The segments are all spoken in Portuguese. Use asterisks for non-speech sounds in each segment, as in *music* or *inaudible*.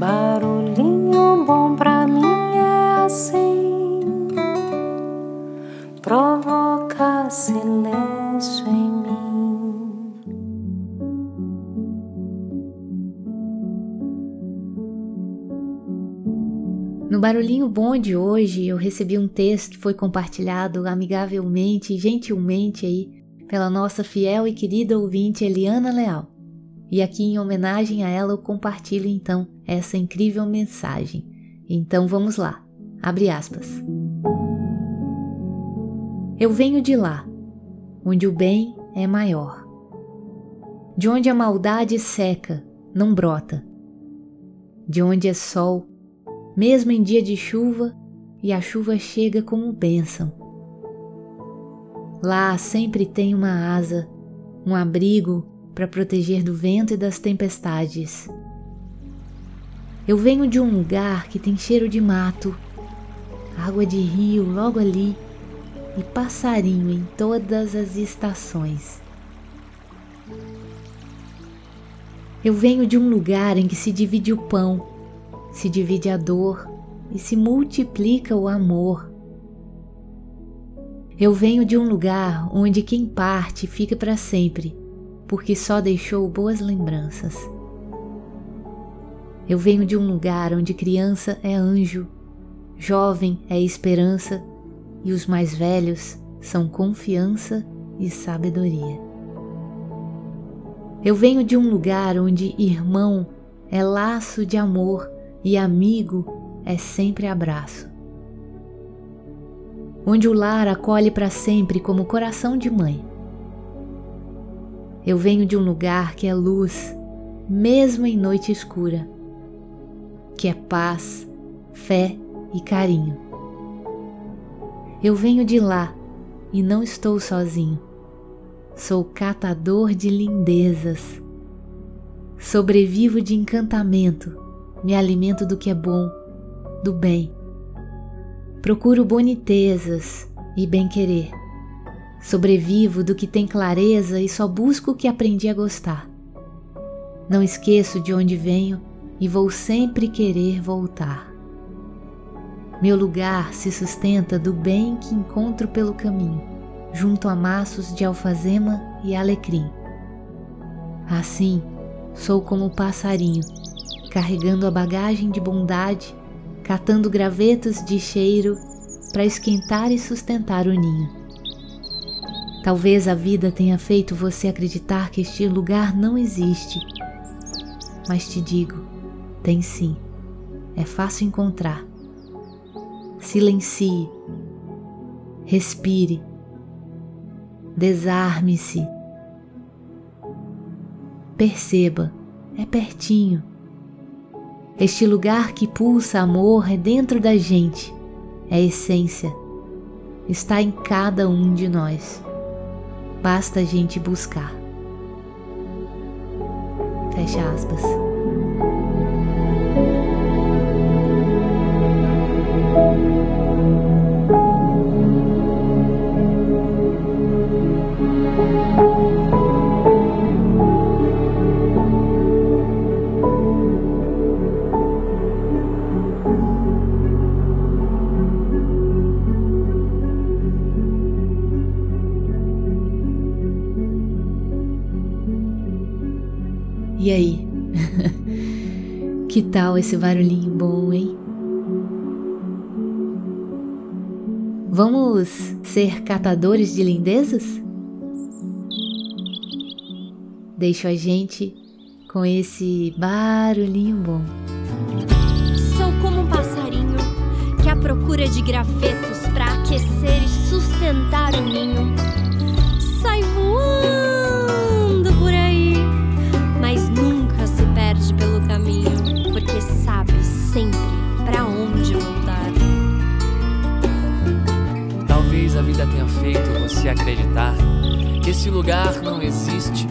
Barulhinho bom pra mim é assim, provoca silêncio em mim. No Barulhinho Bom de hoje, eu recebi um texto que foi compartilhado amigavelmente gentilmente aí pela nossa fiel e querida ouvinte Eliana Leal. E aqui, em homenagem a ela, eu compartilho então essa incrível mensagem. Então vamos lá. Abre aspas. Eu venho de lá, onde o bem é maior. De onde a maldade seca, não brota. De onde é sol, mesmo em dia de chuva, e a chuva chega como bênção. Lá sempre tem uma asa, um abrigo para proteger do vento e das tempestades. Eu venho de um lugar que tem cheiro de mato, água de rio logo ali e passarinho em todas as estações. Eu venho de um lugar em que se divide o pão, se divide a dor e se multiplica o amor. Eu venho de um lugar onde quem parte fica para sempre porque só deixou boas lembranças. Eu venho de um lugar onde criança é anjo, jovem é esperança e os mais velhos são confiança e sabedoria. Eu venho de um lugar onde irmão é laço de amor e amigo é sempre abraço. Onde o lar acolhe para sempre como coração de mãe. Eu venho de um lugar que é luz, mesmo em noite escura, que é paz, fé e carinho. Eu venho de lá e não estou sozinho. Sou catador de lindezas. Sobrevivo de encantamento, me alimento do que é bom, do bem. Procuro bonitezas e bem-querer Sobrevivo do que tem clareza e só busco o que aprendi a gostar. Não esqueço de onde venho e vou sempre querer voltar. Meu lugar se sustenta do bem que encontro pelo caminho, junto a maços de alfazema e alecrim. Assim, sou como o passarinho, carregando a bagagem de bondade, catando gravetos de cheiro para esquentar e sustentar o ninho. Talvez a vida tenha feito você acreditar que este lugar não existe. Mas te digo, tem sim. É fácil encontrar. Silencie. Respire. Desarme-se. Perceba, é pertinho. Este lugar que pulsa amor é dentro da gente, é essência, está em cada um de nós. Basta a gente buscar. Fecha aspas. E aí? *laughs* que tal esse barulhinho bom, hein? Vamos ser catadores de lindezas? Deixo a gente com esse barulhinho bom. Sou como um passarinho que à procura de gravetos para aquecer e sustentar o ninho. Sai voando se acreditar que esse lugar não existe,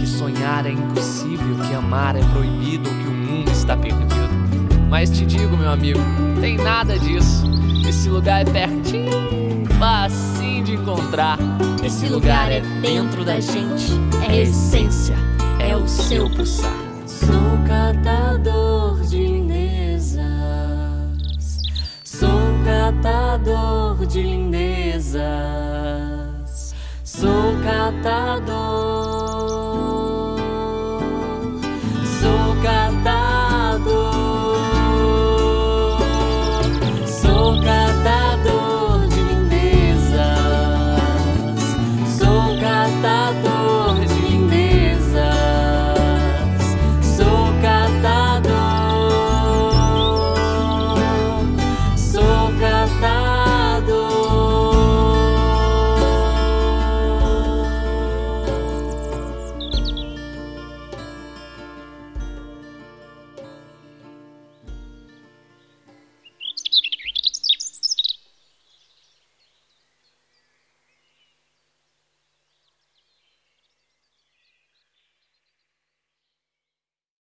que sonhar é impossível, que amar é proibido ou que o mundo está perdido. Mas te digo, meu amigo, tem nada disso. Esse lugar é pertinho, fácil de encontrar. Esse lugar é dentro da gente, é a essência, é o seu pulsar. Sou catador de lindezas, sou catador de lindezas. かたど